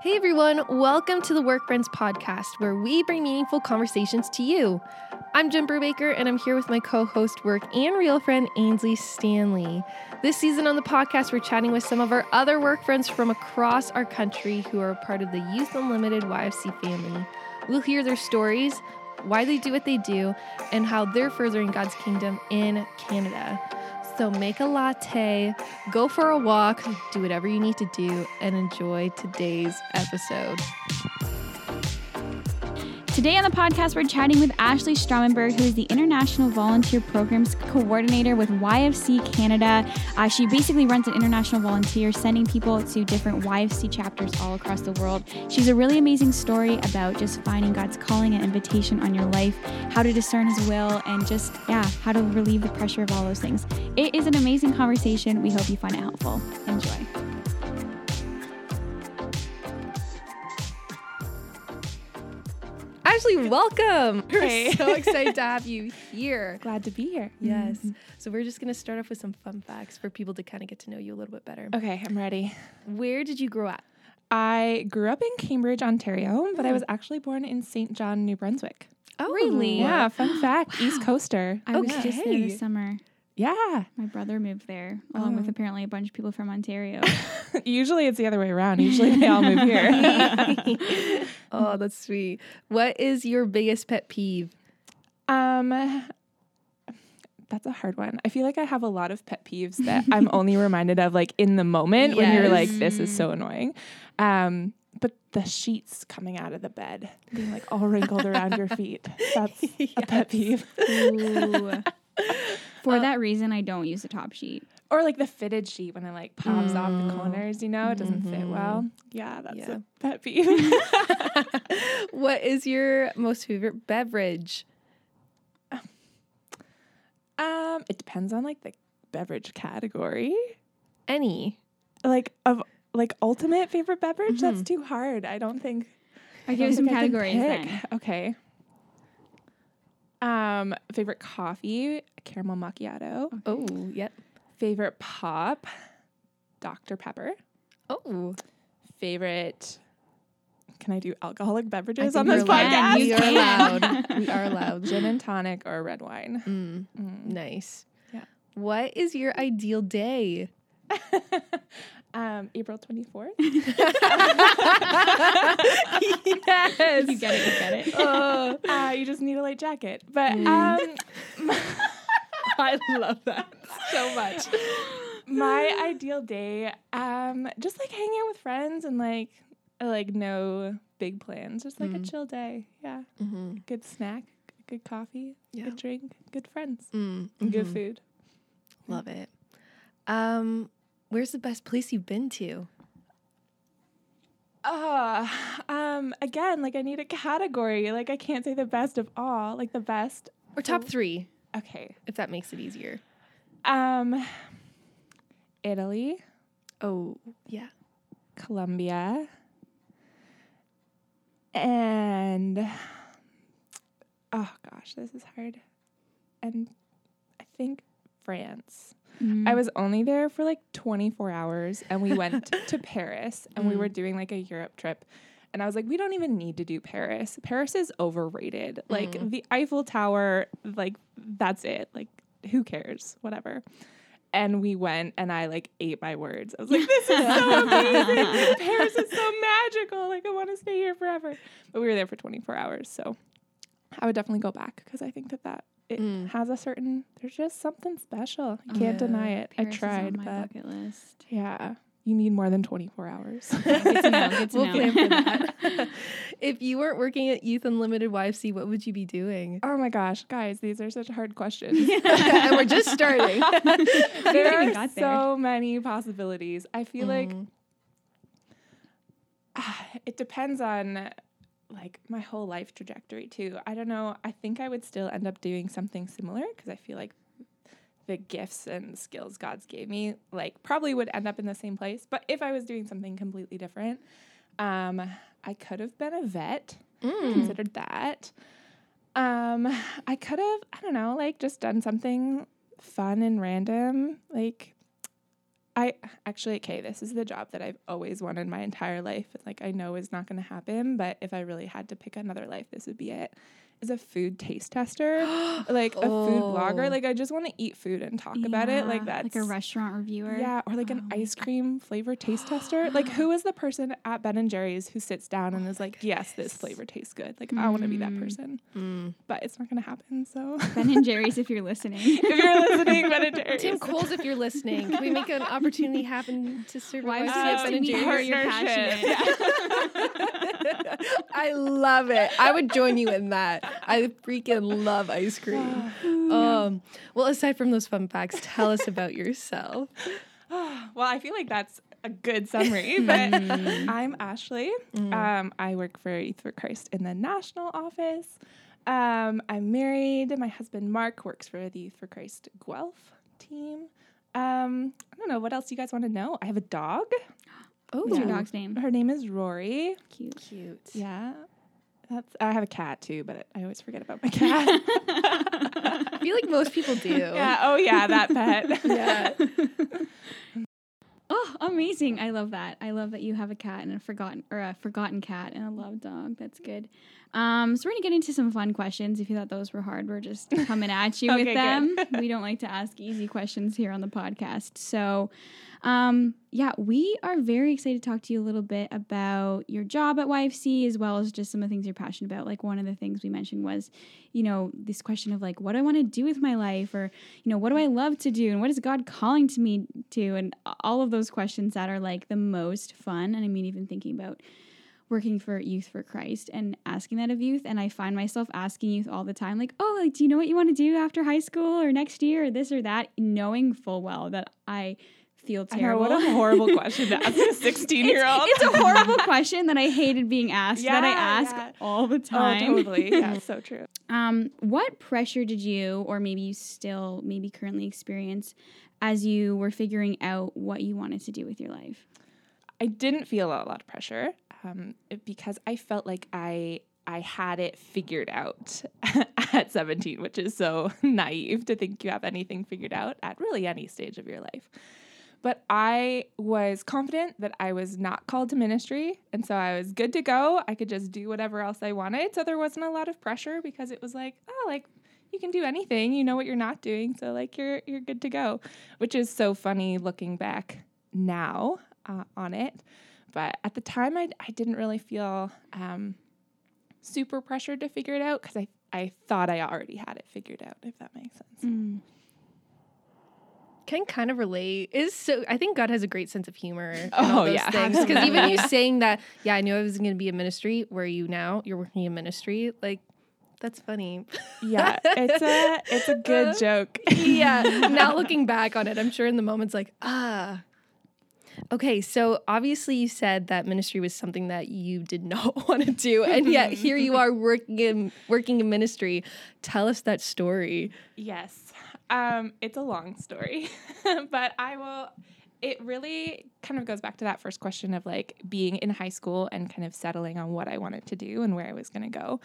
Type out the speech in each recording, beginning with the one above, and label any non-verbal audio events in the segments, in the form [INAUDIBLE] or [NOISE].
Hey everyone, welcome to the Work Friends podcast, where we bring meaningful conversations to you. I'm Jen Brubaker, and I'm here with my co host, work and real friend, Ainsley Stanley. This season on the podcast, we're chatting with some of our other work friends from across our country who are a part of the Youth Unlimited YFC family. We'll hear their stories, why they do what they do, and how they're furthering God's kingdom in Canada. So make a latte, go for a walk, do whatever you need to do, and enjoy today's episode. Today on the podcast, we're chatting with Ashley Stramenberg, who is the International Volunteer Programs Coordinator with YFC Canada. Uh, she basically runs an international volunteer, sending people to different YFC chapters all across the world. She's a really amazing story about just finding God's calling and invitation on your life, how to discern His will, and just, yeah, how to relieve the pressure of all those things. It is an amazing conversation. We hope you find it helpful. Enjoy. Ashley, [LAUGHS] welcome. We're Hey. so excited to have you here. [LAUGHS] Glad to be here. Yes. Mm-hmm. So we're just going to start off with some fun facts for people to kind of get to know you a little bit better. Okay, I'm ready. Where did you grow up? I grew up in Cambridge, Ontario, but I was oh. actually born in Saint John, New Brunswick. Oh, Really? Yeah, fun [GASPS] fact East Coaster. I was just there Okay. this summer. Yeah. My brother moved there, along with Oh. apparently a bunch of people from Ontario. [LAUGHS] Usually it's the other way around. Usually they all move here. [LAUGHS] oh, that's sweet. What is your biggest pet peeve? um that's a hard one. I feel like I have a lot of pet peeves that I'm [LAUGHS] only reminded of like in the moment when you're like, this is so annoying. Um, but the sheets coming out of the bed, being like all wrinkled around your feet. That's a pet peeve. For that reason, I don't use a top sheet. Or like the fitted sheet when it like pops off the corners, you know, it doesn't fit Mhm. well. Yeah, that's Yeah. a pet peeve. [LAUGHS] [LAUGHS] what is your most favorite beverage? um, it depends on like the beverage category. Any. Like of like ultimate favorite beverage, that's too hard. I don't think I I give some think categories then. Okay. Um, favorite coffee, caramel macchiato. Oh, yep. Favorite pop, Dr. Pepper. Oh, Favorite can I do alcoholic beverages on this you're podcast? allowed. You We are allowed. [LAUGHS] We are allowed. Gin and tonic or red wine. Mm, Mm. nice. Yeah. What is your ideal day? [LAUGHS] um, April 24th. [LAUGHS] yes. You get it, you get it. Oh, [LAUGHS] Uh, you just need a light jacket. But Mm. um, [LAUGHS] I love that so much. my ideal day, um, just like hanging out with friends and like, like no big plans, just like a Mm. chill day. Yeah, Mm-hmm. good snack, good coffee, Yeah. good drink, good friends, Mm, and good food. Love it. Um, where's the best place you've been to? Uh, um, again, like I need a category. Like I can't say the best of all. Like the best. Or top three, Okay. if that makes it easier. Um, Italy, Oh, yeah. Colombia, and oh gosh, this is hard. And I think France. Mm. I was only there for like 24 hours and we went [LAUGHS] to Paris and we Mm. were doing like a Europe trip. And I was like, we don't even need to do Paris. Paris is overrated. Like Mm. the Eiffel Tower, like that's it. Like who cares? Whatever. And we went and I like ate my words. I was like, this is so amazing. [LAUGHS] Paris is so magical. Like I want to stay here forever. But we were there for 24 hours. So I would definitely go back because I think that that it Mm. has a certain there's just something special. You can't deny it. Paris I tried, but bucket list. yeah, you need more than 24 hours. [LAUGHS] Know. We'll plan for that. [LAUGHS] if you weren't working at Youth Unlimited YFC, what would you be doing? oh my gosh, guys, these are such hard questions. and [LAUGHS] we're just starting. there are there. so many possibilities. I feel like Mhm. ah, [SIGHS] it depends on like my whole life trajectory too. I don't know. I think I would still end up doing something similar because I feel like the gifts and skills God's gave me like probably would end up in the same place. But if I was doing something completely different, um, I could have been a vet. Mm. Considered that. Um, I could have, I don't know, like just done something fun and random. Like I actually, okay, this is the job that I've always wanted my entire life. Like, I know is not going to happen, but if I really had to pick another life, this would be it. Is a food taste tester, [GASPS] like a food blogger. Oh. Like, I just want to eat food and talk about it. Like, Yeah, that's like a restaurant reviewer. Yeah, or like Oh an ice cream flavor taste tester. Like, who is the person at Ben and Jerry's who sits down and is like, "Yes, this flavor tastes good." Like, I want to be that Mm. person, Mm. but it's not going to happen. So, Ben and Jerry's, if you're listening. [LAUGHS] if you're listening, Ben and Jerry's, Tim Coles, if you're listening, can we make an opportunity happen to survive? Wives wives Uh, Ben and we Jerry's? are you're partnership. [LAUGHS] I love it. I would join you in that. [LAUGHS] I freaking love ice cream. [SIGHS] Um, well, aside from those fun facts, tell us about yourself. [SIGHS] well, I feel like that's a good summary, [LAUGHS] but I'm Ashley. Um, I work for Youth for Christ in the national office. Um, I'm married. My husband Mark works for the Youth for Christ Guelph team. Um, I don't know what else you guys want to know. I have a dog. [GASPS] Oh, What's your dog's name? Her name is Rory. Cute. Cute. Yeah. That's I have a cat too, but I always forget about my [LAUGHS] cat. I feel like most people do. yeah. Oh yeah, that pet. [LAUGHS] Yeah. [LAUGHS] Oh, amazing! I love that. I love that you have a cat and a forgotten or a forgotten cat and a loved dog. That's good. Um, so we're gonna get into some fun questions. If you thought those were hard, we're just [LAUGHS] coming at you Okay, with them. [LAUGHS] we don't like to ask easy questions here on the podcast. So, um, yeah, we are very excited to talk to you a little bit about your job at YFC as well as just some of the things you're passionate about. Like one of the things we mentioned was, you know, this question of like, what do I want to do with my life, or you know, what do I love to do, and what is God calling to me to, and all of those questions that are like the most fun. And I mean, even thinking about working for Youth for Christ and asking that of youth. And I find myself asking youth all the time, like, oh, like, do you know what you want to do after high school or next year or this or that, knowing full well that I feel I know terrible. what a horrible [LAUGHS] question to ask a 16 year old. It's, it's a horrible [LAUGHS] question that I hated being asked, that I Yeah, ask yeah. all the time. Oh, totally. [LAUGHS] Yeah, so true. Um, what pressure did you, or maybe you still, maybe currently experience as you were figuring out what you wanted to do with your life? I didn't feel a lot of pressure um, because I felt like I I had it figured out [LAUGHS] at 17, which is so [LAUGHS] naive to think you have anything figured out at really any stage of your life. But I was confident that I was not called to ministry. And so I was good to go. I could just do whatever else I wanted. So there wasn't a lot of pressure because it was like, oh, like you can do anything. You know what you're not doing. So like you're you're good to go, which is so funny looking back now uh, on it. But at the time, I, I didn't really feel um, super pressured to figure it out because I, I thought I already had it figured out, if that makes sense. Can kind of relate. Is so. I think God has a great sense of humor. [LAUGHS] Oh, yeah. things. Because [LAUGHS] even you saying that, yeah, I knew I was going to be in ministry. Where are you now? You're working in ministry. Like, that's funny. Yeah, it's a it's a [LAUGHS] good joke. yeah. Now looking back on it, I'm sure in the moment's like, ah. Okay, so obviously you said that ministry was something that you did [LAUGHS] not want to do, and yet here you are working in working in ministry. Tell us that story. Yes. Um, it's a long story, [LAUGHS] but I will. It really kind of goes back to that first question of like being in high school and kind of settling on what I wanted to do and where I was going to go.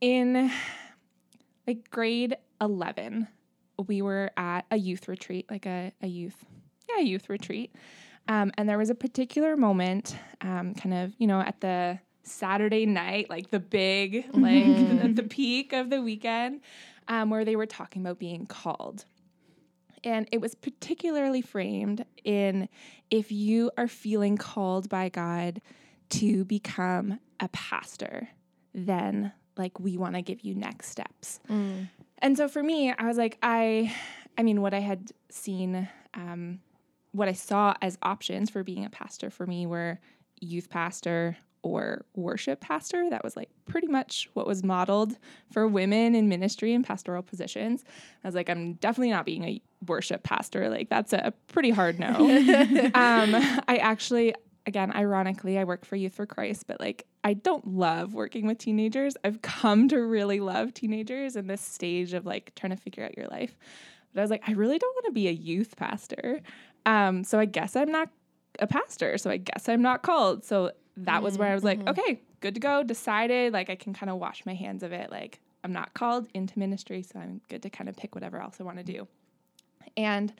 In like grade 11, we were at a youth retreat, like a, a youth, yeah, a youth retreat. Um, and there was a particular moment, um, kind of, you know, at the Saturday night, like the big, like [LAUGHS] the, the peak of the weekend, um, where they were talking about being called. And it was particularly framed in if you are feeling called by God to become a pastor, then like we want to give you next steps. And so for me, I was like, I, I mean, what I had seen, um, what I saw as options for being a pastor for me were youth pastor or worship pastor. That was like pretty much what was modeled for women in ministry and pastoral positions. I was like, I'm definitely not being a worship pastor. Like that's a pretty hard no. [LAUGHS] um, I actually, again, ironically, I work for Youth for Christ, but like I don't love working with teenagers. I've come to really love teenagers in this stage of like trying to figure out your life. But I was like, I really don't want to be a youth pastor. Um, so I guess I'm not a pastor. So I guess I'm not called. So that was where I was like, okay, good to go. Decided like I can kind of wash my hands of it. Like I'm not called into ministry, so I'm good to kind of pick whatever else I want to do. And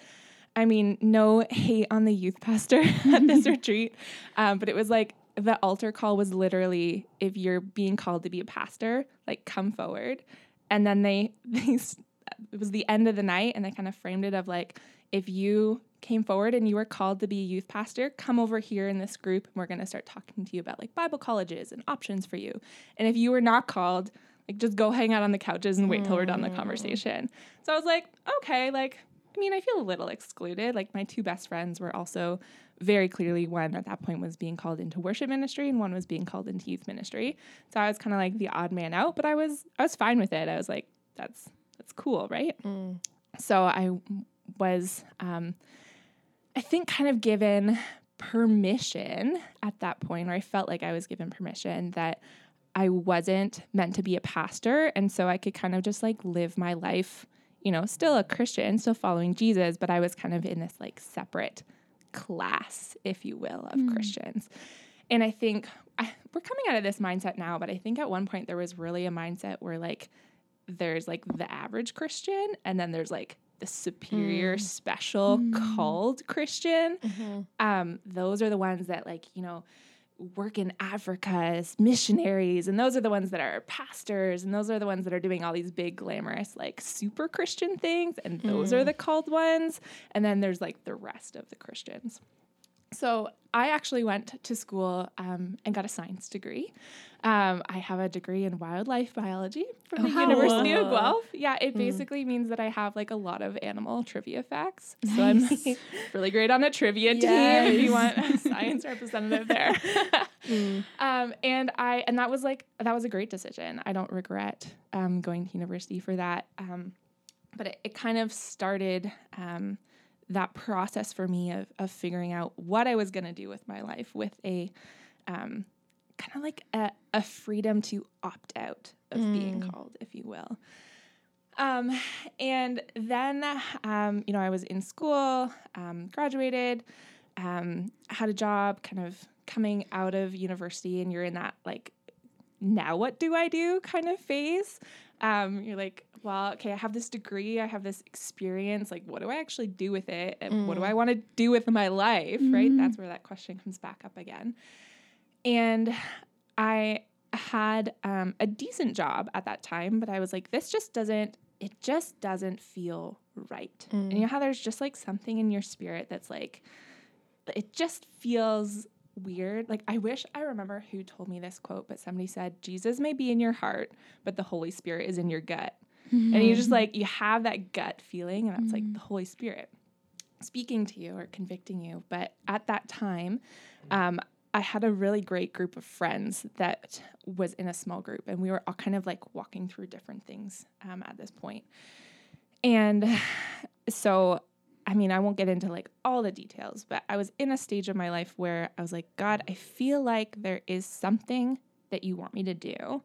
I mean, no hate on the youth pastor [LAUGHS] at this [LAUGHS] retreat, um, but it was like the altar call was literally if you're being called to be a pastor, like come forward. And then they, [LAUGHS] they it was the end of the night and they kind of framed it of like if you came forward and you were called to be a youth pastor, come over here in this group and we're going to start talking to you about like Bible colleges and options for you. And if you were not called, like just go hang out on the couches and wait till we're done the conversation. So I was like, okay, like I mean, I feel a little excluded. Like my two best friends were also very clearly one at that point was being called into worship ministry and one was being called into youth ministry. So I was kind of like the odd man out, but I was I was fine with it. I was like, that's that's cool, right? Mm. So I was um, I think kind of given permission at that point, or I felt like I was given permission that I wasn't meant to be a pastor. And so I could kind of just like live my life, you know, still a Christian, still following Jesus, but I was kind of in this like separate class, if you will, of mm. Christians. And I think I, we're coming out of this mindset now, but I think at one point there was really a mindset where like there's like the average Christian and then there's like the superior mm. special mm. called Christian. Mm-hmm. Um, those are the ones that like, you know, work in Africa as missionaries, and those are the ones that are pastors, and those are the ones that are doing all these big, glamorous, like super Christian things, and those mm. are the called ones. And then there's like the rest of the Christians. So I actually went to school um, and got a science degree. Um, I have a degree in wildlife biology from the oh, University of Guelph. Yeah, it mm. basically means that I have like a lot of animal trivia facts. Nice. So I'm [LAUGHS] really great on the trivia yes. team if you want a science representative [LAUGHS] there. mm. um, and I and that was like that was a great decision. I don't regret um, going to university for that. Um, but it, it, kind of started um, that process for me of, of figuring out what I was going to do with my life with a um, kind of like a, a, freedom to opt out of mm. being called, if you will. Um, and then, um, you know, I was in school, um, graduated, um, had a job, kind of coming out of university, and you're in that like, now what do I do kind of phase. Um, you're like, well, okay, I have this degree, I have this experience. Like, what do I actually do with it? And mm. what do I mm. want to do with my life? Mm-hmm. Right? That's where that question comes back up again. And I had um, a decent job at that time, but I was like, this just doesn't, it just doesn't feel right. Mm. And you know how there's just like something in your spirit that's like, it just feels weird. Like, I wish I remember who told me this quote, but somebody said, Jesus may be in your heart, but the Holy Spirit is in your gut. Mm-hmm. And you just like, you have that gut feeling, and that's mm-hmm. like the Holy Spirit speaking to you or convicting you. But at that time, um, I had a really great group of friends that was in a small group, and we were all kind of like walking through different things um, at this point. And [SIGHS] so I mean, I won't get into like all the details, but I was in a stage of my life where I was like, God, I feel like there is something that you want me to do.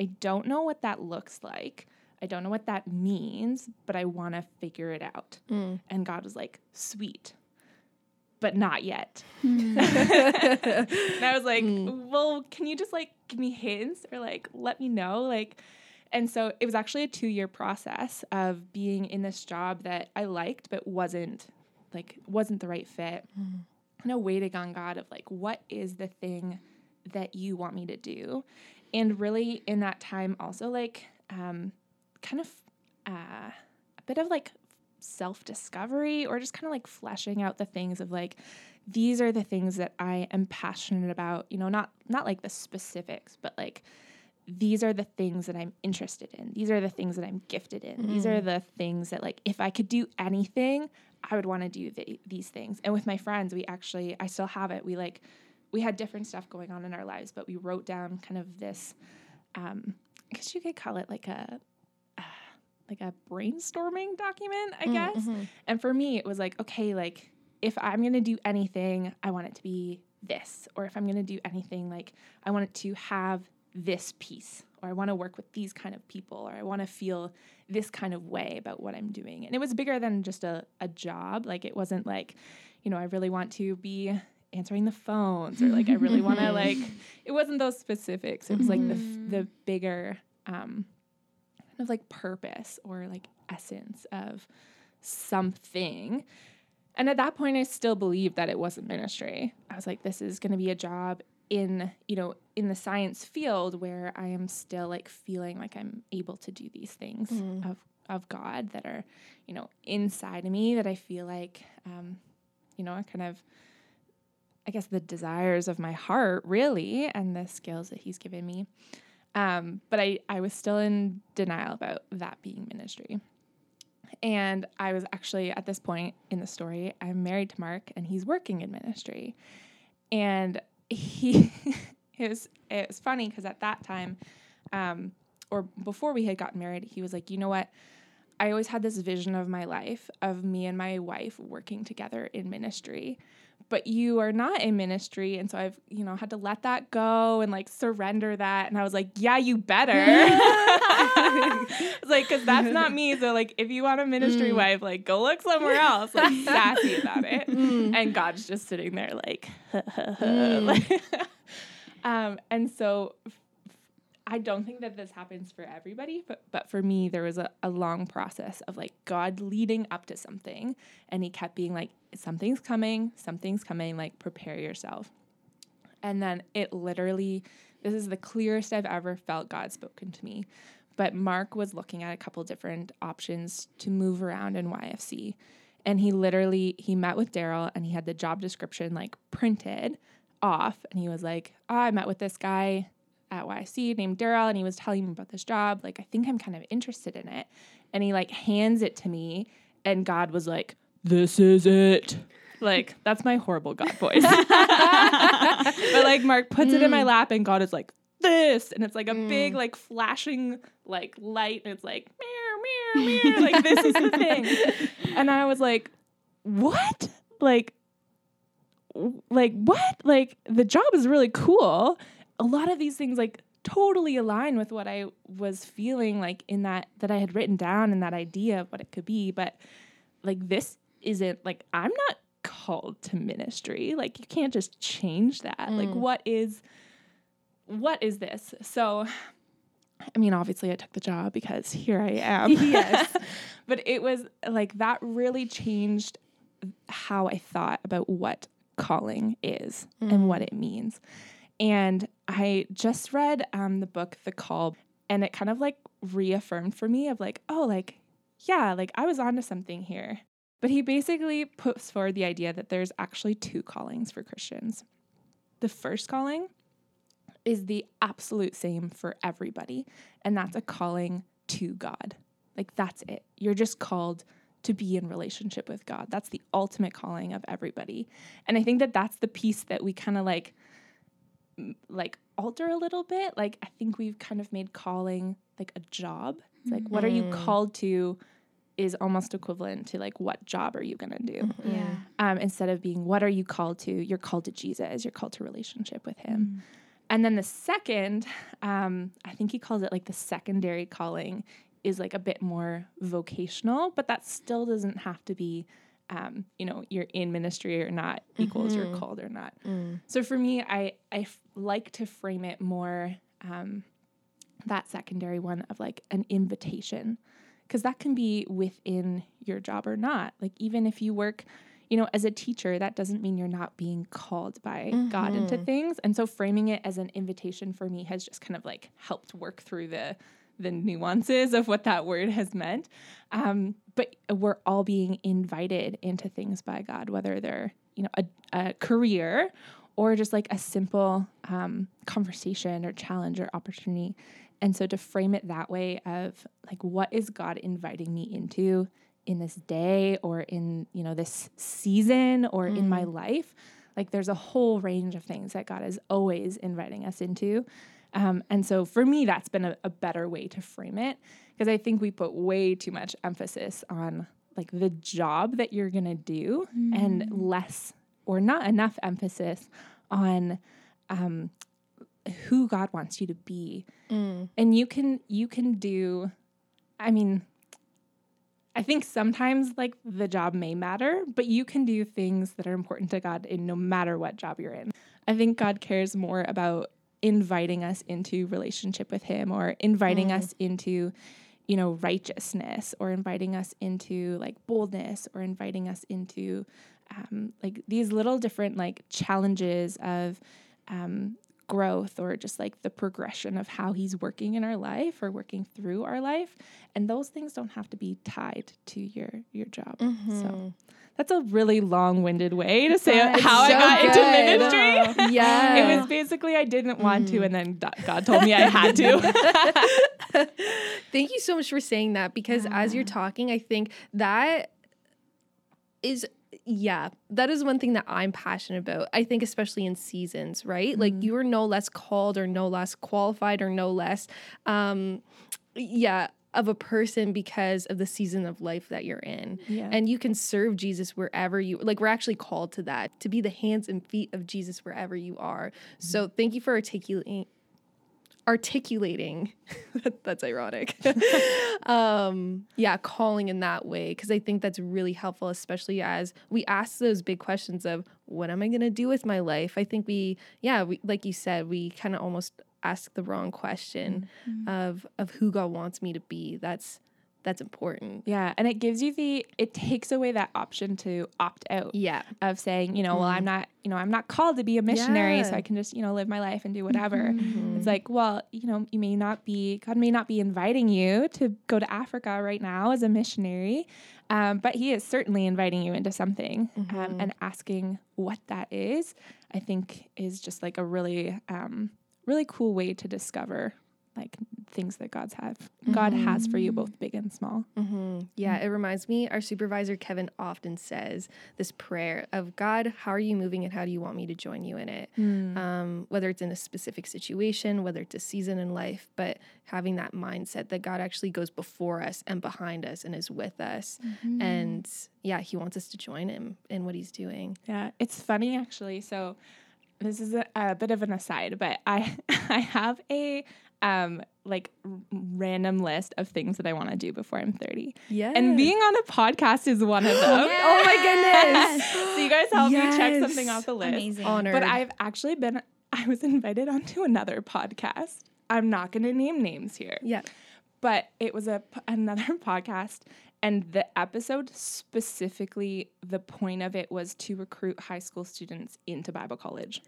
I don't know what that looks like. I don't know what that means, but I want to figure it out. Mm. And God was like, sweet, but not yet. Mm. [LAUGHS] and I was like, mm. well, can you just like give me hints or like let me know? Like, and so it was actually a two year process of being in this job that I liked, but wasn't like, wasn't the right fit. Mm. And a waiting on God of like, what is the thing that you want me to do? And really in that time, also like, um, kind of uh, a bit of like self discovery or just kind of like fleshing out the things of like, these are the things that I am passionate about, you know, not not like the specifics, but like these are the things that I'm interested in. These are the things that I'm gifted in. Mm. These are mm. the things that, like, if I could do anything, I would want to do the, these things. And with my friends, we actually, I still have it. We like, we had different stuff going on in our lives, but we wrote down kind of this, um, I guess you could call it like a, uh, like a brainstorming document, I mm, guess. Mm-hmm. And for me, it was like, okay, like, if I'm going to do anything, I want it to be this. Or if I'm going to do anything, like, I want it to have this piece or I want to work with these kind of people or I want to feel this kind of way about what I'm doing. And it was bigger than just a, a job. Like it wasn't like, you know, I really want to be answering the phones or like I really want to [LAUGHS] like it wasn't those specifics. It was like the mm-hmm. the bigger um kind of like purpose or like essence of something. And at that point, I still believed that it wasn't ministry. I was like, this is going to be a job in, you know, in the science field where I am still like feeling like I'm able to do these things Mm. of of God that are, you know, inside of me that I feel like, um, you know, are kind of, I guess, the desires of my heart, really, and the skills that He's given me. Um, but I, I was still in denial about that being ministry. And I was actually at this point in the story, I'm married to Mark and he's working in ministry. And he, [LAUGHS] it was, it was funny because at that time, um, or before we had gotten married, he was like, you know what? I always had this vision of my life of me and my wife working together in ministry. But you are not in ministry. And so I've, you know, had to let that go and like surrender that. And I was like, yeah, you better. [LAUGHS] it's like, cause that's not me. So like, if you want a ministry Mm. wife, like go look somewhere else, like [LAUGHS] sassy about it. Mm. And God's just sitting there like, [LAUGHS] Mm. um, and so I don't think that this happens for everybody, but but for me, there was a, a long process of like God leading up to something, and He kept being like, "Something's coming, something's coming. Like prepare yourself." And then it literally, this is the clearest I've ever felt God spoken to me. But Mark was looking at a couple different options to move around in YFC. And he literally he met with Daryl and he had the job description like printed off and he was like, oh, I met with this guy at YFC named Daryl and he was telling me about this job. Like, I think I'm kind of interested in it. And he like hands it to me and God was like, This is it. Like, that's my horrible God voice. [LAUGHS] but like Mark puts it in my mm. lap and God is like, this. And it's like a big, mm. like flashing like light. And it's like, meow, meow, meow. like this is the thing. [LAUGHS] And I was like, what? Like, like what? Like the job is really cool. A lot of these things like totally align with what I was feeling like in that that I had written down in that idea of what it could be. But like this isn't like I'm not called to ministry. Like you can't just change that. Like Mm. what is what is this? So I mean, obviously I took the job because here I am. [LAUGHS] Yes. [LAUGHS] but it was like that really changed how I thought about what calling is and what it means. And I just read um, the book The Call, and it kind of like reaffirmed for me of like, oh, like, yeah, like I was onto something here. But he basically puts forward the idea that there's actually two callings for Christians. The first calling is the absolute same for everybody, and that's a calling to God. Like, that's it. You're just called to be in relationship with God. That's the ultimate calling of everybody. And I think that that's the piece that we kind of like like alter a little bit. Like I think we've kind of made calling like a job. It's like what are you Mhm. called to is almost equivalent to like what job are you going to do? Yeah. Um instead of being what are you called to? You're called to Jesus. You're called to relationship with him. And then the second, um, I think he calls it like the secondary calling, is like a bit more vocational, but that still doesn't have to be, um, you know, you're in ministry or not equals you're Mhm. called or not. Mm. So for me, I I f- like to frame it more um, that secondary one of like an invitation, because that can be within your job or not. Like even if you work, you know, as a teacher, that doesn't mean you're not being called by God into Mhm. things. And so framing it as an invitation for me has just kind of like helped work through the the nuances of what that word has meant. Um, but we're all being invited into things by God, whether they're you know a, a career or just like a simple um, conversation or challenge or opportunity. And so to frame it that way of like what is God inviting me into in this day or in you know this season or in my life like there's a whole range of things that God is always inviting us into. Um, and so for me, that's been a, a better way to frame it because I think we put way too much emphasis on like the job that you're gonna do and less or not enough emphasis on um, who God wants you to be. Mm. And you can you can do, I mean, I think sometimes like the job may matter, but you can do things that are important to God in no matter what job you're in. I think God cares more about inviting us into relationship with him or inviting Mm. us into you know, righteousness or inviting us into like boldness or inviting us into um, like these little different like challenges of um, growth or just like the progression of how he's working in our life or working through our life. And those things don't have to be tied to your your job. So that's a really long-winded way to say That's how i got good. into ministry. Yeah. it was basically i didn't want to and then god told me i had to [LAUGHS] [LAUGHS] Thank you so much for saying that because as you're talking, I think that is yeah, that is one thing that I'm passionate about. I think especially in seasons, right? Like you are no less called or no less qualified or no less um yeah, of a person because of the season of life that you're in. Yeah. And you can serve Jesus wherever you like we're actually called to that, to be the hands and feet of Jesus wherever you are. So thank you for articulating articulating. [LAUGHS] That's ironic. [LAUGHS] Um yeah calling in that way because i think that's really helpful especially as we ask those big questions of what am i going to do with my life? I think we yeah we like you said we kind of almost ask the wrong question of of who god wants me to be. That's that's important. Yeah and it gives you the it takes away that option to opt out yeah. of saying, you know, well, I'm not, you know, I'm not called to be a missionary, so I can just, you know, live my life and do whatever. It's like, well, you know, you may not be, God may not be inviting you to go to Africa right now as a missionary, um, but He is certainly inviting you into something um, and asking what that is. I think is just like a really, um, really cool way to discover like things that God's have God has for you, both big and small. Mm-hmm. Yeah, it reminds me, our supervisor Kevin often says this prayer of God, how are you moving and how do you want me to join you in it? Um, whether it's in a specific situation, whether it's a season in life, but having that mindset that God actually goes before us and behind us and is with us. And yeah, he wants us to join him in what he's doing. Yeah, it's funny actually. So this is a, a bit of an aside, but I [LAUGHS] I have a um like random list of things that I want to do before I'm 30. Yeah. And being on a podcast is one of them. [GASPS] oh my goodness. [LAUGHS] so you guys help me check something off the list. Amazing. Honored. But I've actually been I was [LAUGHS] invited onto another podcast. I'm not going to name names here yeah. but it was a p- [LAUGHS] another podcast and the episode specifically the point of it was to recruit high school students into bible college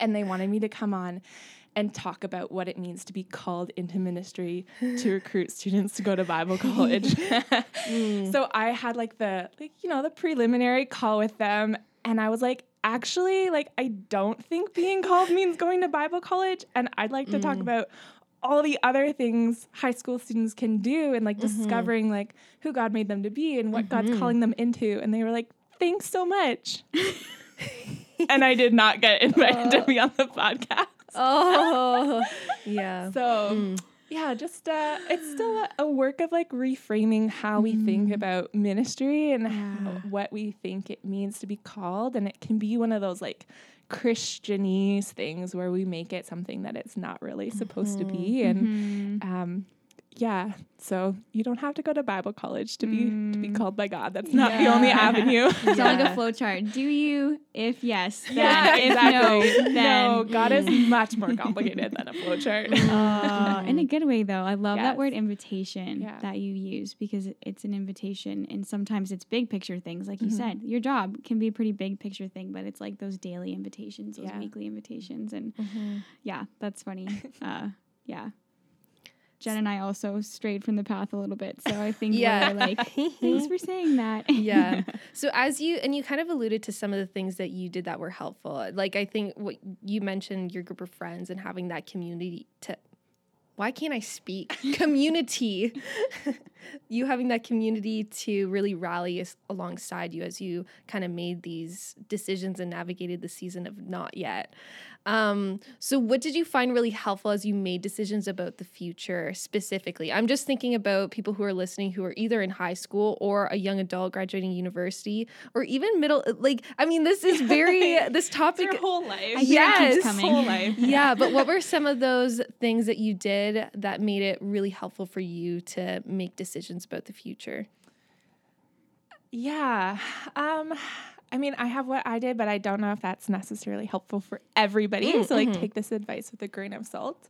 and they wanted me to come on and talk about what it means to be called into ministry to recruit students to go to bible college. [LAUGHS] Mm. So i had like the like you know the preliminary call with them and i was like actually like i don't think being called means going to bible college. And i'd like to talk mm. about all the other things high school students can do and like mm-hmm. discovering like who God made them to be and what God's mm-hmm. calling them into. And they were like, thanks so much. [LAUGHS] and I did not get invited to be on the podcast. [LAUGHS] Oh, yeah. So yeah, just uh, it's still a, a work of like reframing how we think about ministry and how, what we think it means to be called. And it can be one of those like Christianese things where we make it something that it's not really supposed to be. And um, yeah, so you don't have to go to Bible college to be to be called by God. That's not the only avenue. [LAUGHS] It's not like a flow chart. Do you? If yes, [LAUGHS] then. yeah, if no, then. no, God is [LAUGHS] much more complicated than a flowchart. Uh, in a good way, though. I love that word invitation Yeah. that you use because it's an invitation. And sometimes it's big picture things. Like you Mm-hmm. said, your job can be a pretty big picture thing, but it's like those daily invitations, those Yeah. weekly invitations. And yeah, that's funny. uh, yeah. Jen and I also strayed from the path a little bit. So I think Yeah. we're like, [LAUGHS] thanks for saying that. yeah. [LAUGHS] So as you and you kind of alluded to some of the things that you did that were helpful. Like I think what you mentioned your group of friends and having that community to why can't I speak? [LAUGHS] community. [LAUGHS] you having that community to really rally us alongside you as you kind of made these decisions and navigated the season of not yet. Um, so what did you find really helpful as you made decisions about the future specifically? I'm just thinking about people who are listening who are either in high school or a young adult graduating university or even middle like I mean this is very [LAUGHS] this topic Your whole life. I hear it keeps Yes. Whole life. yeah, but what were some of those things that you did that made it really helpful for you to make decisions about the future? Yeah. Um I mean, I have what I did, but I don't know if that's necessarily helpful for everybody. so like take this advice with a grain of salt.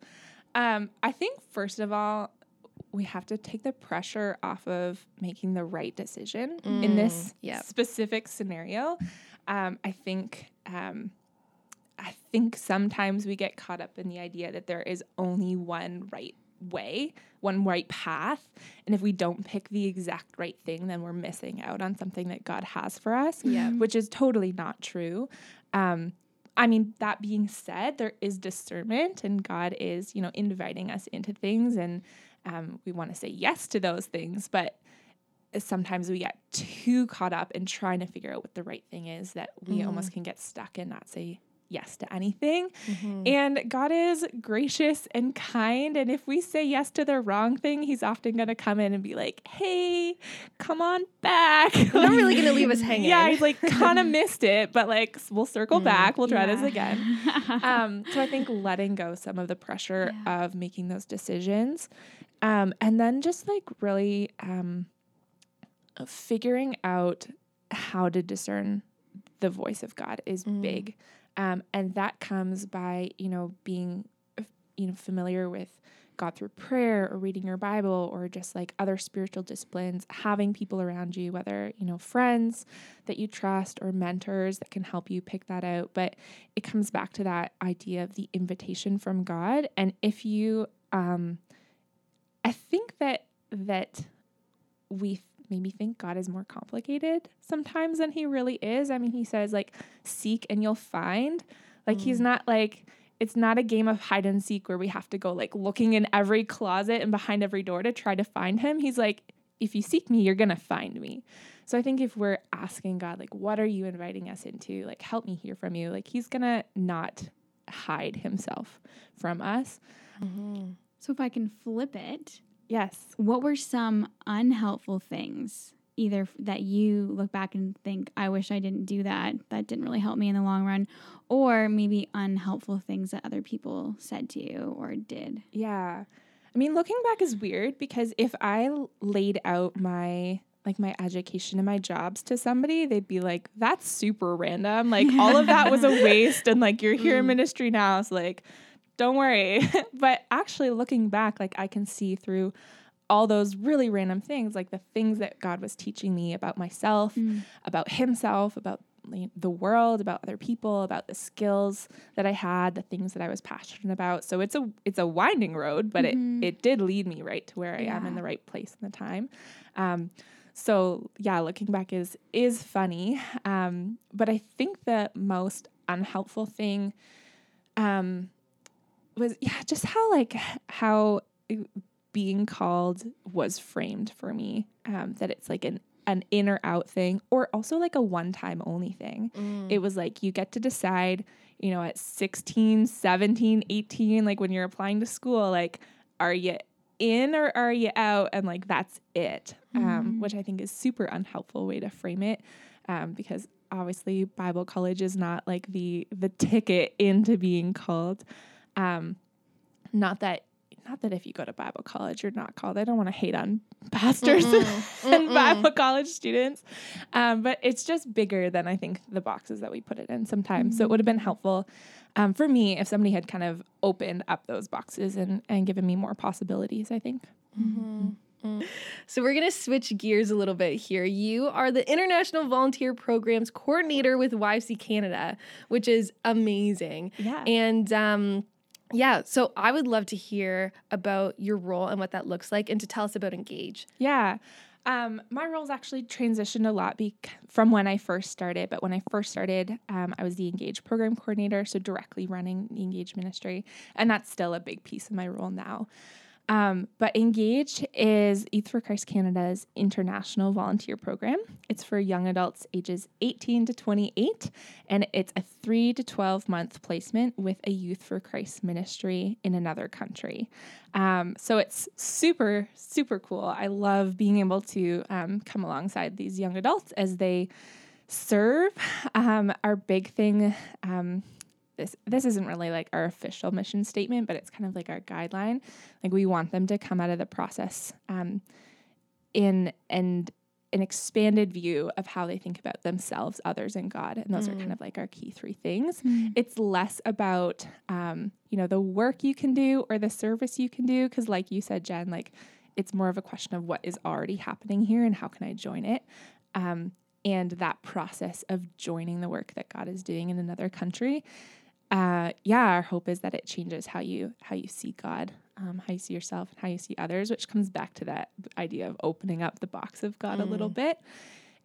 Um I think first of all we have to take the pressure off of making the right decision in this yep. specific scenario. Um, I think um, I think sometimes we get caught up in the idea that there is only one right way, one right path, and if we don't pick the exact right thing, then we're missing out on something that God has for us, Yeah. which is totally not true. Um, I mean, that being said, there is discernment, and God is, you know, inviting us into things, and um, we want to say yes to those things, but sometimes we get too caught up in trying to figure out what the right thing is that we almost can get stuck and not say yes to anything. And God is gracious and kind. And if we say yes to the wrong thing, He's often going to come in and be like, hey, come on back. You're not really gonna leave us [LAUGHS] hanging. Yeah, He's like, kind of [LAUGHS] missed it, but like, we'll circle back. We'll try this again. [LAUGHS] Um, so I think letting go some of the pressure of making those decisions. Um, and then just like really um, figuring out how to discern the voice of God is big. Um, and that comes by, you know, being, you know, familiar with God through prayer or reading your Bible or just like other spiritual disciplines, having people around you, whether, you know, friends that you trust or mentors that can help you pick that out. But it comes back to that idea of the invitation from God. And if you, um, I think that, that we th- maybe think God is more complicated sometimes than he really is. I mean, he says like seek and you'll find. Like he's mm. not like it's not a game of hide and seek where we have to go like looking in every closet and behind every door to try to find him. He's like if you seek me, you're going to find me. So I think if we're asking God like what are you inviting us into? Like help me hear from you. Like he's going to not hide himself from us. Mm-hmm. So if I can flip it, Yes. what were some unhelpful things either that you look back and think i wish i didn't do that that didn't really help me in the long run or maybe unhelpful things that other people said to you or did Yeah. I mean, looking back is weird because if I laid out my like my education and my jobs to somebody, they'd be like, "That's super random. Like all of that was a [LAUGHS] waste, and like you're here in mm. ministry now. So like, don't worry." [LAUGHS] but actually, looking back, like I can see through all those really random things, like the things that God was teaching me about myself, about Himself, about the world, about other people, about the skills that I had, the things that I was passionate about. So it's a it's a winding road, but it it did lead me right to where I am in the right place in the time. Um, so yeah, looking back is is funny, um, but I think the most unhelpful thing um, was yeah, just how like how being called was framed for me. Um, that it's like an an in or out thing, or also like a one time only thing. It was like you get to decide, you know, at 16, 17, 18, like when you're applying to school, like, are you in or are you out? And like, that's it, um, which I think is super unhelpful way to frame it. Um, because obviously Bible college is not like the the ticket into being called. Um, not that not that if you go to Bible college you're not called. I don't want to hate on pastors [LAUGHS] and Bible college students, um, but it's just bigger than I think the boxes that we put it in sometimes. So it would have been helpful um, for me if somebody had kind of opened up those boxes and and given me more possibilities. I think. So we're going to switch gears a little bit here. You are the International Volunteer Programs Coordinator with YFC Canada, which is amazing. Yeah. And um yeah, so I would love to hear about your role and what that looks like and to tell us about Engage. Yeah. Um, my roles actually transitioned a lot bec- from when I first started. But when I first started, um, I was the Engage program coordinator, so directly running the Engage ministry. And that's still a big piece of my role now. Um, but Engage is Youth for Christ Canada's international volunteer program. It's for young adults ages 18 to 28, and it's a 3 to 12 month placement with a Youth for Christ ministry in another country. Um, so it's super, super cool. I love being able to um, come alongside these young adults as they serve. Um, our big thing, um, this this isn't really like our official mission statement, but it's kind of like our guideline. Like we want them to come out of the process um, in and an expanded view of how they think about themselves, others, and God. And those are kind of like our key three things. It's less about um, you know the work you can do or the service you can do, because like you said, Jen, like it's more of a question of what is already happening here and how can I join it. Um, and that process of joining the work that God is doing in another country. Uh, yeah, our hope is that it changes how you how you see God, um, how you see yourself, and how you see others, which comes back to that idea of opening up the box of God a little bit.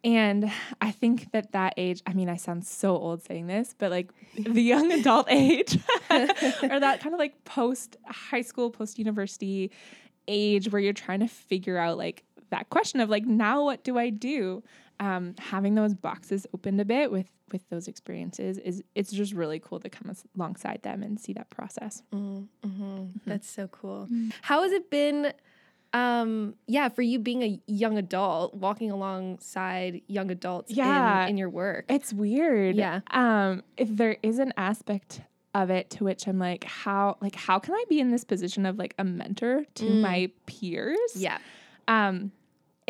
And I think that that age, I mean, I sound so old saying this, but like the young [LAUGHS] adult age [LAUGHS] [LAUGHS] or that kind of like post high school, post university age where you're trying to figure out like that question of like, now what do I do? Um, having those boxes opened a bit with with those experiences is it's just really cool to come alongside them and see that process. Mm-hmm. That's so cool. How has it been? Um, yeah, for you being a young adult, walking alongside young adults Yeah. in, in your work. It's weird. Yeah. Um, if there is an aspect of it to which I'm like, how like how can I be in this position of like a mentor to Mm. my peers? yeah. Um,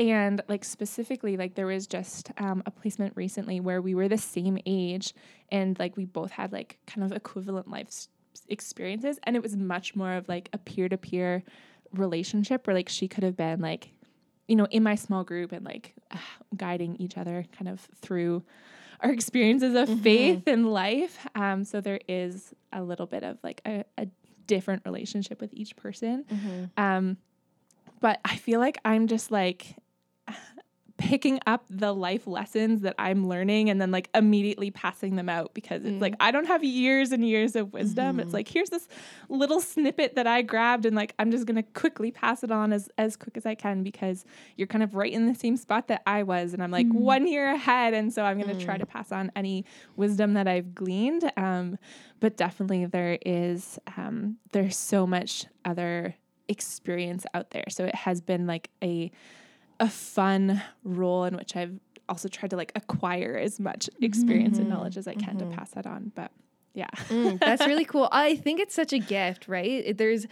and like specifically, like there was just um, a placement recently where we were the same age and like we both had like kind of equivalent life experiences, and it was much more of like a peer to peer relationship where like she could have been like, you know, in my small group and like [SIGHS] guiding each other kind of through our experiences of faith and life. Um, so there is a little bit of like a, a different relationship with each person. Um, but I feel like I'm just like picking up the life lessons that I'm learning and then like immediately passing them out because it's like I don't have years and years of wisdom. It's like here's this little snippet that I grabbed and like I'm just gonna quickly pass it on as as quick as I can because you're kind of right in the same spot that I was and I'm like one year ahead and so I'm gonna try to pass on any wisdom that I've gleaned. Um, but definitely there is um, there's so much other experience out there. So it has been like a a fun role in which I've also tried to like acquire as much experience and mm-hmm. knowledge as I can to mm-hmm. pass that on. But yeah. Mm, that's really cool. [LAUGHS] I think it's such a gift, right? There's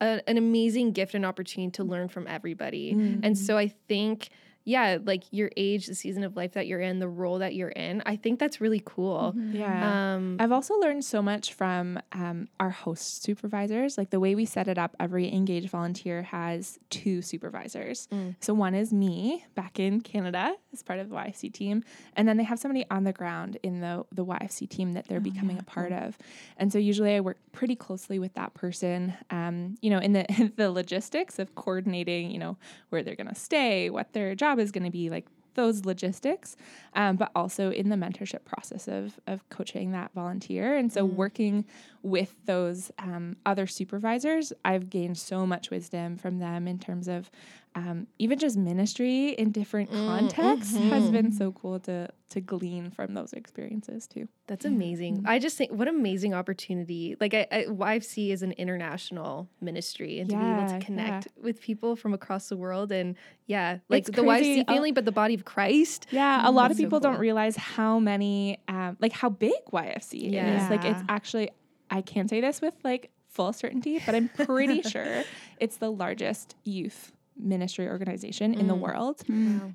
a, an amazing gift and opportunity to learn from everybody. Mm-hmm. And so I think, yeah, like your age, the season of life that you're in, the role that you're in, I think that's really cool. Yeah. Um, I've also learned so much from um, our host supervisors. Like the way we set it up, every engaged volunteer has two supervisors. So one is me back in Canada as part of the YFC team, and then they have somebody on the ground in the the YFC team that they're becoming a part of. And so usually I work pretty closely with that person. Um, you know, in the [LAUGHS] the logistics of coordinating, you know, where they're going to stay, what their job is going to be, like those logistics, um, but also in the mentorship process of of coaching that volunteer. And so working with those um, other supervisors, I've gained so much wisdom from them in terms of um, even just ministry in different contexts has been so cool to to glean from those experiences too. That's amazing. I just think what an amazing opportunity. Like I, I YFC is an international ministry, and to be able to connect with people from across the world, and yeah, like It's the crazy. YFC family, but the body of Christ. Yeah, a lot of That's so people cool. don't realize how many, um, like how big YFC is. Like it's actually, I can't say this with like full certainty, but I'm pretty [LAUGHS] sure it's the largest youth ministry organization in the world.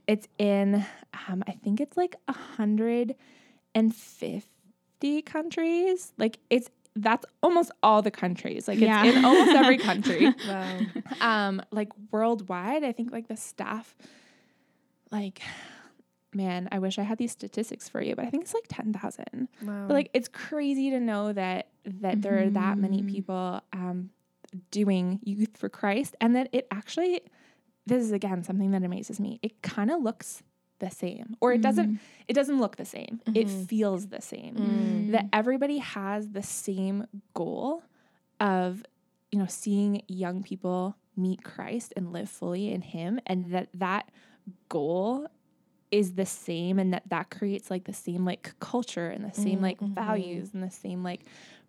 It's in, um, I think it's like a hundred and fifty countries. Like it's that's almost all the countries. Like it's Yeah. in almost every [LAUGHS] country Wow. um like worldwide i think like the staff like man i wish i had these statistics for you but i think it's like 10000 wow. but like it's crazy to know that that there are that many people um doing youth for christ and that it actually this is again something that amazes me. It kind of looks the same or it doesn't mm. it doesn't look the same. It mm-hmm. feels the same. Mm. That everybody has the same goal of you know seeing young people meet Christ and live fully in him and that that goal is the same and that that creates like the same like culture and the same like mm-hmm. values and the same like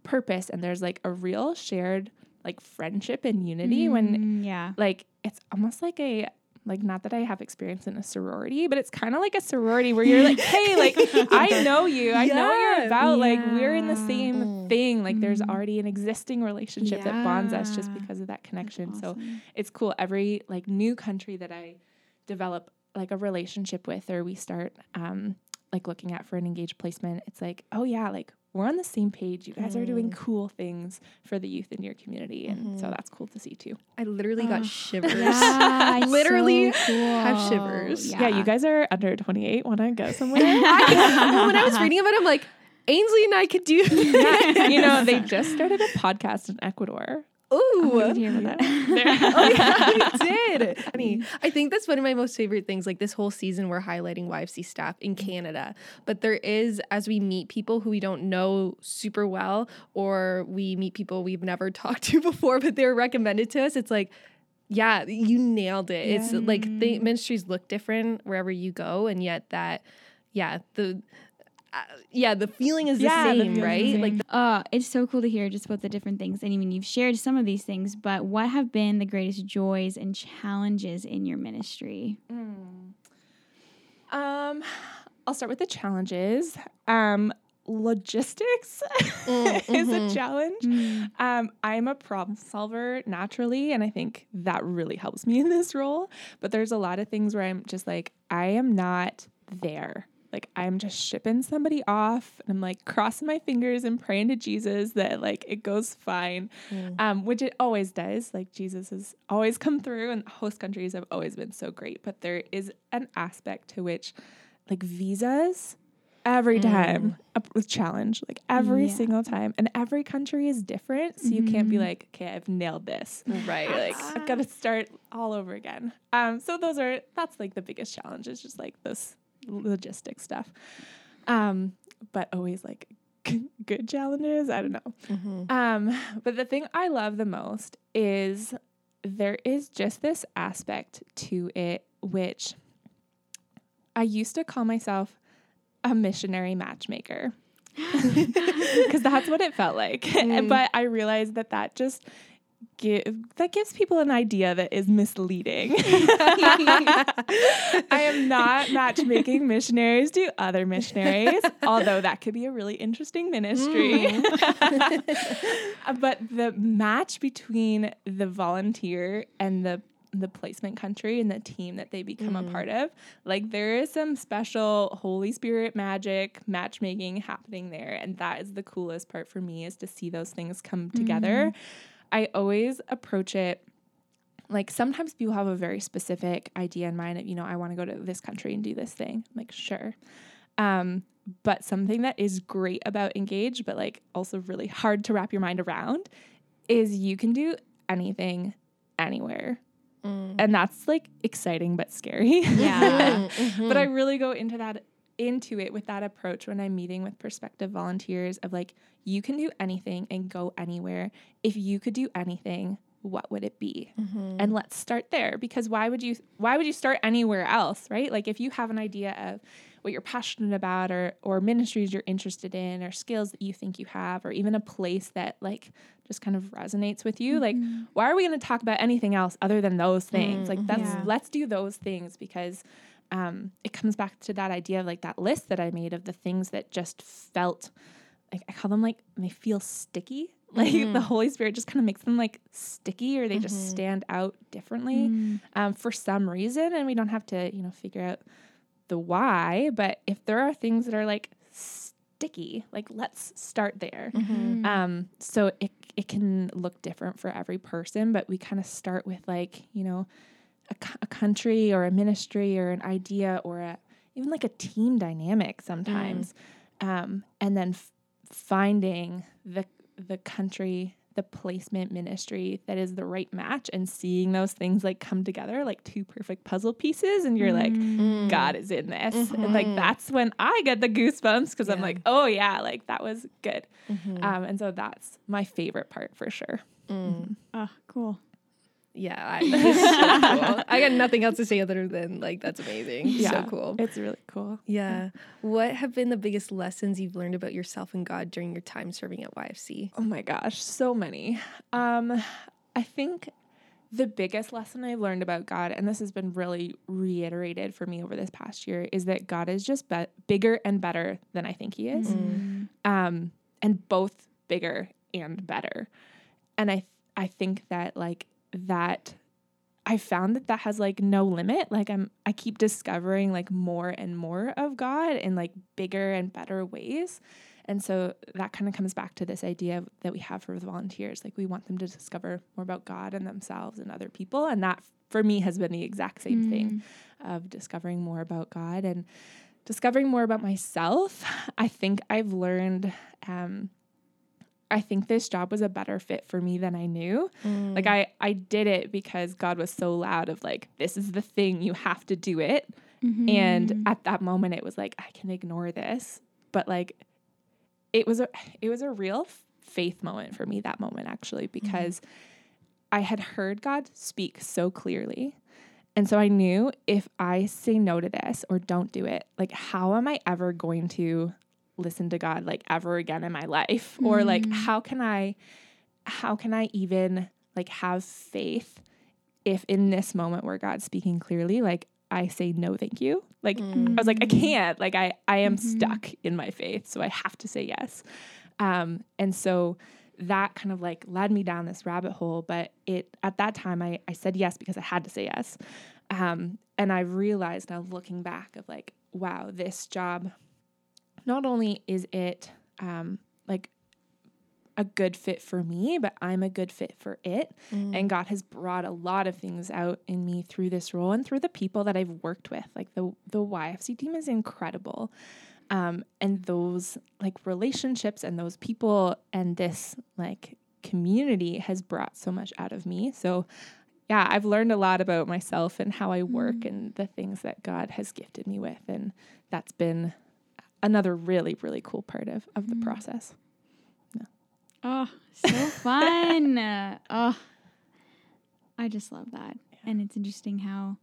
purpose. And there's like a real shared like friendship and unity when Mm, yeah. like it's almost like a like not that I have experience in a sorority, but it's kind of like a sorority where you're like, hey, like [LAUGHS] I know you, I know what you're about. Like we're in the Yeah. same thing. Like there's already an existing relationship that bonds us just because of that connection. So it's cool. Every like new country that I develop like a relationship with or we start um like looking at for an engaged placement, it's like, oh yeah, like we're on the same page. You guys are doing mm. cool things for the youth in your community. And so mm-hmm. that's cool to see too. I literally got Oh, shivers. Yeah, it's [LAUGHS] Literally so cool. have shivers. Yeah, you guys are under 28. Want to go somewhere? [LAUGHS] [LAUGHS] well, when I was reading about it, I'm like, Ainsley and I could do yeah, you know, they just started a podcast in Ecuador. Ooh. I did hear about that. [LAUGHS] [LAUGHS] oh yeah, we [LAUGHS] did. Honey, I think that's one of my most favorite things. Like this whole season, we're highlighting YFC staff in Canada, but there is as we meet people who we don't know super well, or we meet people we've never talked to before, but they're recommended to us. It's like. Yeah, you nailed it. It's like the ministries look different wherever you go, and yet that, yeah, the, uh, yeah, the feeling is the Yeah, the same, feeling's the right? same. Like Uh, it's so cool to hear just about the different things. And I mean, you've shared some of these things, but what have been the greatest joys and challenges in your ministry? Um, I'll start with the challenges. Um, logistics [LAUGHS] is a challenge. Um, I'm a problem solver naturally, and I think that really helps me in this role. But there's a lot of things where I'm just like, I am not there. Like I'm just shipping somebody off, and I'm like crossing my fingers and praying to Jesus that like it goes fine, um, which it always does. Like Jesus has always come through, and host countries have always been so great. But there is an aspect to which, like visas, every time a p- challenge, like every Yeah. single time, and every country is different. So you can't be like, okay, I've nailed this. right, Like I've got to start all over again. Um, so those are that's like the biggest challenge is just like this logistic stuff. Um, but always like [LAUGHS] good challenges. I don't know. Um, but the thing I love the most is there is just this aspect to it which I used to call myself a missionary matchmaker [LAUGHS] [LAUGHS] because that's what it felt like. but I realized that that just give that gives people an idea that is misleading. [LAUGHS] I am not matchmaking missionaries to other missionaries, although that could be a really interesting ministry. Mm. [LAUGHS] but the match between the volunteer and the the placement country and the team that they become a mm. part of like there is some special holy spirit magic matchmaking happening there and that is the coolest part for me is to see those things come together mm. I always approach it like sometimes people have a very specific idea in mind of you know i want to go to this country and do this thing I'm like sure. Um but something that is great about engage but like also really hard to wrap your mind around is you can do anything anywhere. And that's like exciting but scary. Yeah. [LAUGHS] but I really go into that into it with that approach when I'm meeting with prospective volunteers of like you can do anything and go anywhere. If you could do anything, what would it be? Mm-hmm. And let's start there because why would you why would you start anywhere else, right? Like if you have an idea of what you're passionate about or or ministries you're interested in or skills that you think you have or even a place that like just kind of resonates with you like mm-hmm. why are we going to talk about anything else other than those things mm, like that's Yeah. let's do those things because um, it comes back to that idea of like that list that I made of the things that just felt like I call them like they feel sticky. [LAUGHS] Like the Holy Spirit just kind of makes them like sticky or they just stand out differently um, for some reason. And we don't have to, you know, figure out the why. But if there are things that are like sticky, like let's start there. Um, so it, it can look different for every person, but we kind of start with like, you know, a, c- a country or a ministry or an idea or a even like a team dynamic sometimes mm. um, and then f- finding the the country the placement ministry that is the right match and seeing those things like come together like two perfect puzzle pieces and you're like mm. Mm. god is in this. And like mm-hmm. that's when i get the goosebumps because i'm like oh yeah like that was good. Mm-hmm. Um, and so that's my favorite part for sure. Oh, cool. Yeah, I, [LAUGHS] so cool. [LAUGHS] I got nothing else to say other than like that's amazing. yeah So cool. it's really cool Yeah. What have been the biggest lessons you've learned about yourself and God during your time serving at YFC? Oh my gosh, so many. Um, I think the biggest lesson I've learned about God, and this has been really reiterated for me over this past year, is that God is just be- bigger and better than I think He is, um, and both bigger and better. And I, th- I think that like that. I found that that has like no limit. Like I'm I keep discovering like more and more of God in like bigger and better ways. And so that kind of comes back to this idea that we have for the volunteers. Like we want them to discover more about God and themselves and other people. And that for me has been the exact same thing of discovering more about God and discovering more about myself. I think I've learned, um, I think this job was a better fit for me than I knew. Like I, I did it because God was so loud of like, this is the thing, you have to do it. Mm-hmm. And at that moment it was like, I can ignore this. But like it was a it was a real faith moment for me that moment actually because I had heard God speak so clearly. And so I knew if I say no to this or don't do it, like how am I ever going to listen to God like ever again in my life? Or like how can I how can I even like have faith if in this moment where God's speaking clearly, like I say no thank you? Like I was like, I can't. Like I I am stuck in my faith. So I have to say yes. Um and so that kind of like led me down this rabbit hole. But it at that time I, I said yes because I had to say yes. Um, and I realized now looking back of like, wow, this job, not only is it um, like a good fit for me, but I'm a good fit for it. And God has brought a lot of things out in me through this role and through the people that I've worked with. Like the the YFC team is incredible. Um, and those like relationships and those people and this like community has brought so much out of me. So yeah, I've learned a lot about myself and how I work and the things that God has gifted me with. And that's been another really, really cool part of, of the mm. process. Yeah. Oh, so fun. [LAUGHS] Oh, I just love that. And it's interesting how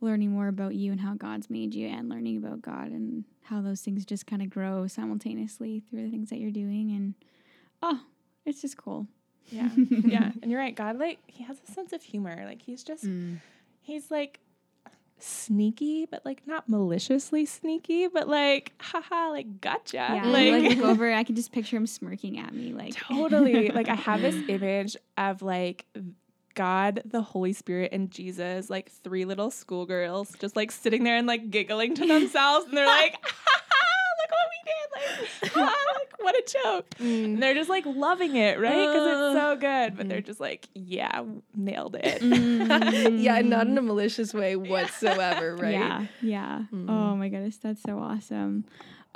learning more about you and how God's made you and learning about God and how those things just kind of grow simultaneously through the things that you're doing. And oh, it's just cool. Yeah. yeah. [LAUGHS] And you're right. God, like, he has a sense of humor. Like, he's just, mm. he's like sneaky, but like not maliciously sneaky, but like, haha, like, gotcha. Yeah. Like, Like, look over, I can just picture him smirking at me. Like, totally. like, I have this [LAUGHS] image of like, God, the Holy Spirit, and Jesus, like three little schoolgirls, just like sitting there and like giggling to themselves, and they're like, [LAUGHS] "Look what we did! Like, like what a joke!" And mm. they're just like loving it, right? Because it's so good. But they're mm. just like, "Yeah, nailed it." Mm. yeah, not in a [LAUGHS] malicious way whatsoever, [LAUGHS] right? Yeah, yeah. Oh my goodness, that's so awesome.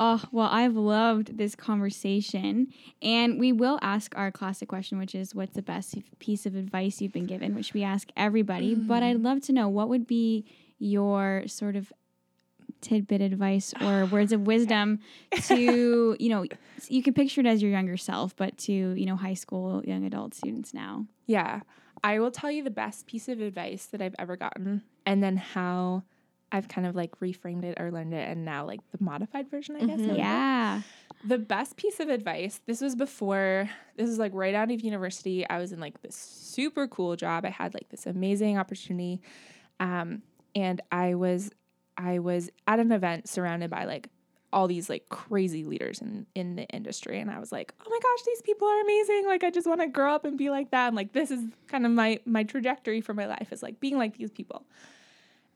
Oh, well, I've loved this conversation. And we will ask our classic question, which is what's the best piece of advice you've been given, which we ask everybody. But I'd love to know what would be your sort of tidbit advice [SIGHS] or words of wisdom [LAUGHS] to, you know, you can picture it as your younger self, but to, you know, high school, young adult students now. Yeah. I will tell you the best piece of advice that I've ever gotten and then how I've kind of like reframed it or learned it and now like the modified version, I guess. it. Yeah. The best piece of advice, this was before, this is like right out of university. I was in like this super cool job. I had like this amazing opportunity. Um, and I was I was at an event surrounded by like all these like crazy leaders in in the industry and I was like, "Oh my gosh, these people are amazing. Like I just want to grow up and be like them. Like this is kind of my my trajectory for my life is like being like these people."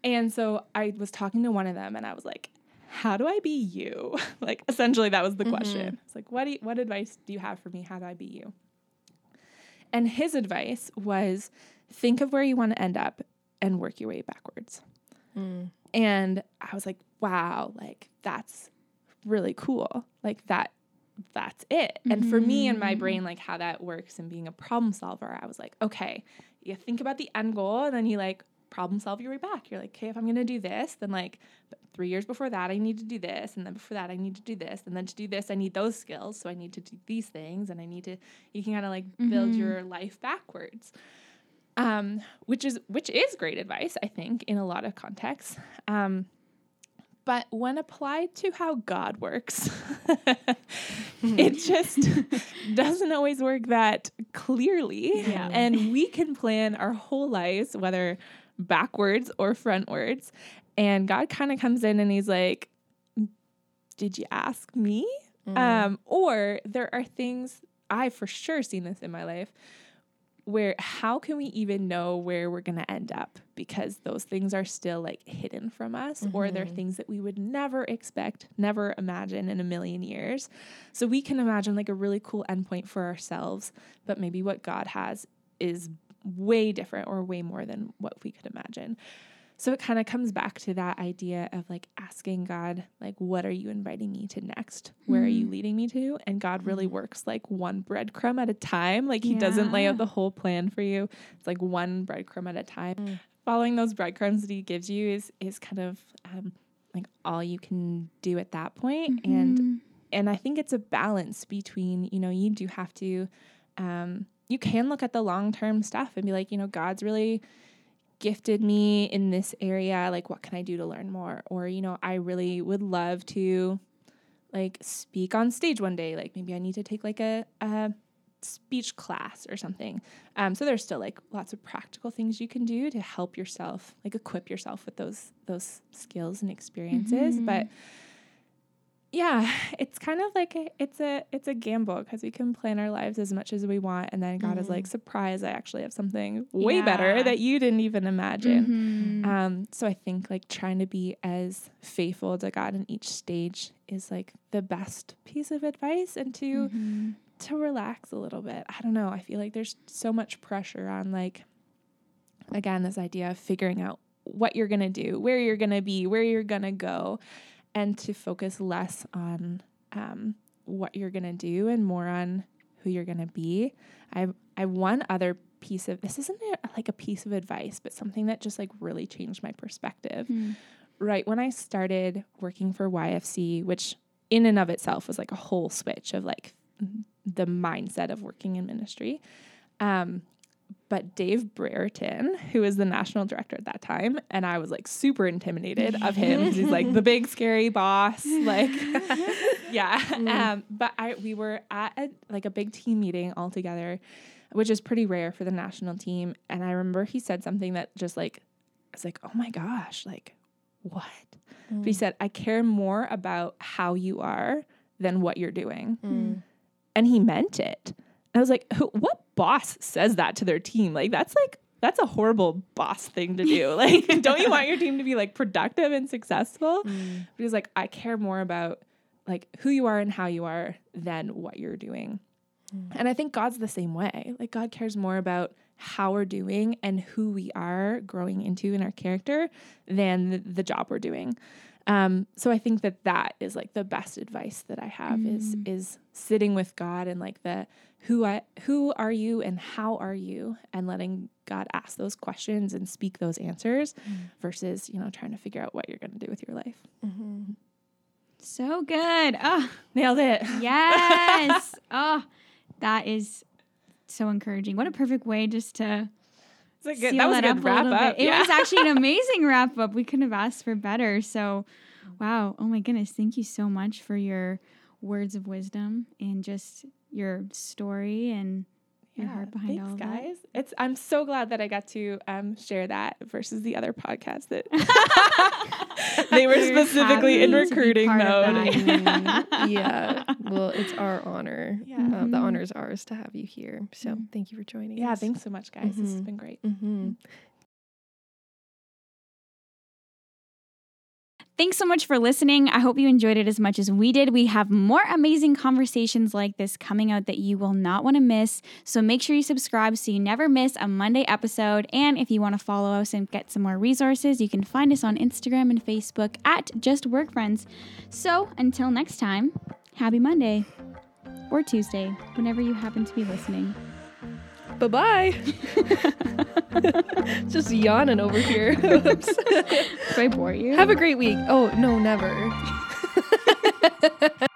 And so I was talking to one of them and I was like, "How do I be you?" [LAUGHS] like essentially that was the mm-hmm. question. It's like, "What do you, what advice do you have for me? How do I be you?" And his advice was think of where you want to end up and work your way backwards. And I was like, wow, like that's really cool. Like that that's it. And for me in my brain mm-hmm. like how that works and being a problem solver, I was like, okay, you think about the end goal and then you like problem solve your way back. You're like, okay, if I'm going to do this, then like 3 years before that I need to do this and then before that I need to do this and then to do this I need those skills, so I need to do these things and I need to you can kind of like build mm-hmm. your life backwards um, which is which is great advice, I think, in a lot of contexts. Um, but when applied to how God works, [LAUGHS] it just [LAUGHS] doesn't always work that clearly. Yeah. And we can plan our whole lives, whether backwards or frontwards. And God kind of comes in and he's like, Did you ask me? Um, or there are things I've for sure seen this in my life where how can we even know where we're going to end up? Because those things are still like hidden from us or they're Mhm. things that we would never expect never imagine in a million years. So we can imagine like a really cool endpoint for ourselves but maybe what god has is way different or way more than what we could imagine so it kind of comes back to that idea of like asking God, like, what are you inviting me to next? Where are you Mhm. leading me to? And God really works like one breadcrumb at a time. Like he doesn't lay out the whole plan for you. It's like one breadcrumb at a time. Mm. Following those breadcrumbs that he gives you is is kind of um, like all you can do at that point. And Mhm. and I think it's a balance between, you know, you do have to, um, you can look at the long term stuff and be like, you know, God's really gifted me in this area. Like, what can I do to learn more? Or, you know, I really would love to like speak on stage one day. Like, maybe I need to take like a, a speech class or something. Um, so there's still like lots of practical things you can do to help yourself, like equip yourself with those those skills and experiences. Mhm. But yeah, [SIGHS] it's kind of like a, it's a it's a gamble because we can plan our lives as much as we want, and then God is Mhm. like, surprise! I actually have something way better Mm-hmm. That you didn't even imagine. Mhm. Um, so I think like trying to be as faithful to God in each stage is like the best piece of advice, and to Mhm. to relax a little bit. I don't know. I feel like there's so much pressure on like again this idea of figuring out what you're going to do, where you're going to be, where you're going to go and to focus less on um, what you're going to do and more on who you're going to be. I I one other piece of this isn't a, like a piece of advice, but something that just like really changed my perspective Mhm. right when I started working for YFC, which in and of itself was like a whole switch of like the mindset of working in ministry. Um, but Dave Brereton, who was the national director at that time, and I was like super intimidated of him. [LAUGHS] He's like the big scary boss, like [LAUGHS] yeah. Um, but I we were at a, like a big team meeting all together, which is pretty rare for the national team. And I remember he said something that just like I was like, oh my gosh, like what? But he said, I care more about how you are than what you're doing. Mm. And he meant it. And I was like, Who, what boss says that to their team? Like, that's like, that's a horrible boss thing to do. [LAUGHS] Like, don't you want your team to be like productive and successful? Mm. But he's like, I care more about like who you are and how you are than what you're doing. Mm. And I think God's the same way. Like, God cares more about how we're doing and who we are growing into in our character than the, the job we're doing. Um, so I think that that is like the best advice that I have is is sitting with God and like the who I who are you and how are you and letting God ask those questions and speak those answers versus you know trying to figure out what you're going to do with your life. Mm-hmm. So good. Oh, Nailed it. yes. oh, [LAUGHS] that is so encouraging. What a perfect way just to good, seal that was a good wrap up. It yeah. was actually an [LAUGHS] amazing wrap up. We couldn't have asked for better. So, wow. Oh my goodness. Thank you so much for your words of wisdom and just your story and your heart behind thanks, all of that. guys. It's I'm so glad that I got to um, share that versus the other podcast that [LAUGHS] they were We're specifically in happy to be recruiting mode. that. [LAUGHS] Yeah. Well, it's our honor. Yeah. Uh, the Mhm. honor is ours to have you here. So Mhm. thank you for joining yeah, us. thanks so much, guys. This has Mhm. been great. Thanks so much for listening. I hope you enjoyed it as much as we did. We have more amazing conversations like this coming out that you will not want to miss. So make sure you subscribe so you never miss a Monday episode. And if you want to follow us and get some more resources, you can find us on Instagram and Facebook at Just Work Friends. So until next time, happy Monday or Tuesday, whenever you happen to be listening. Bye bye. [LAUGHS] Just yawning over here. [LAUGHS] Oops. Did I bore you? Have a great week. Oh, no, never. [LAUGHS]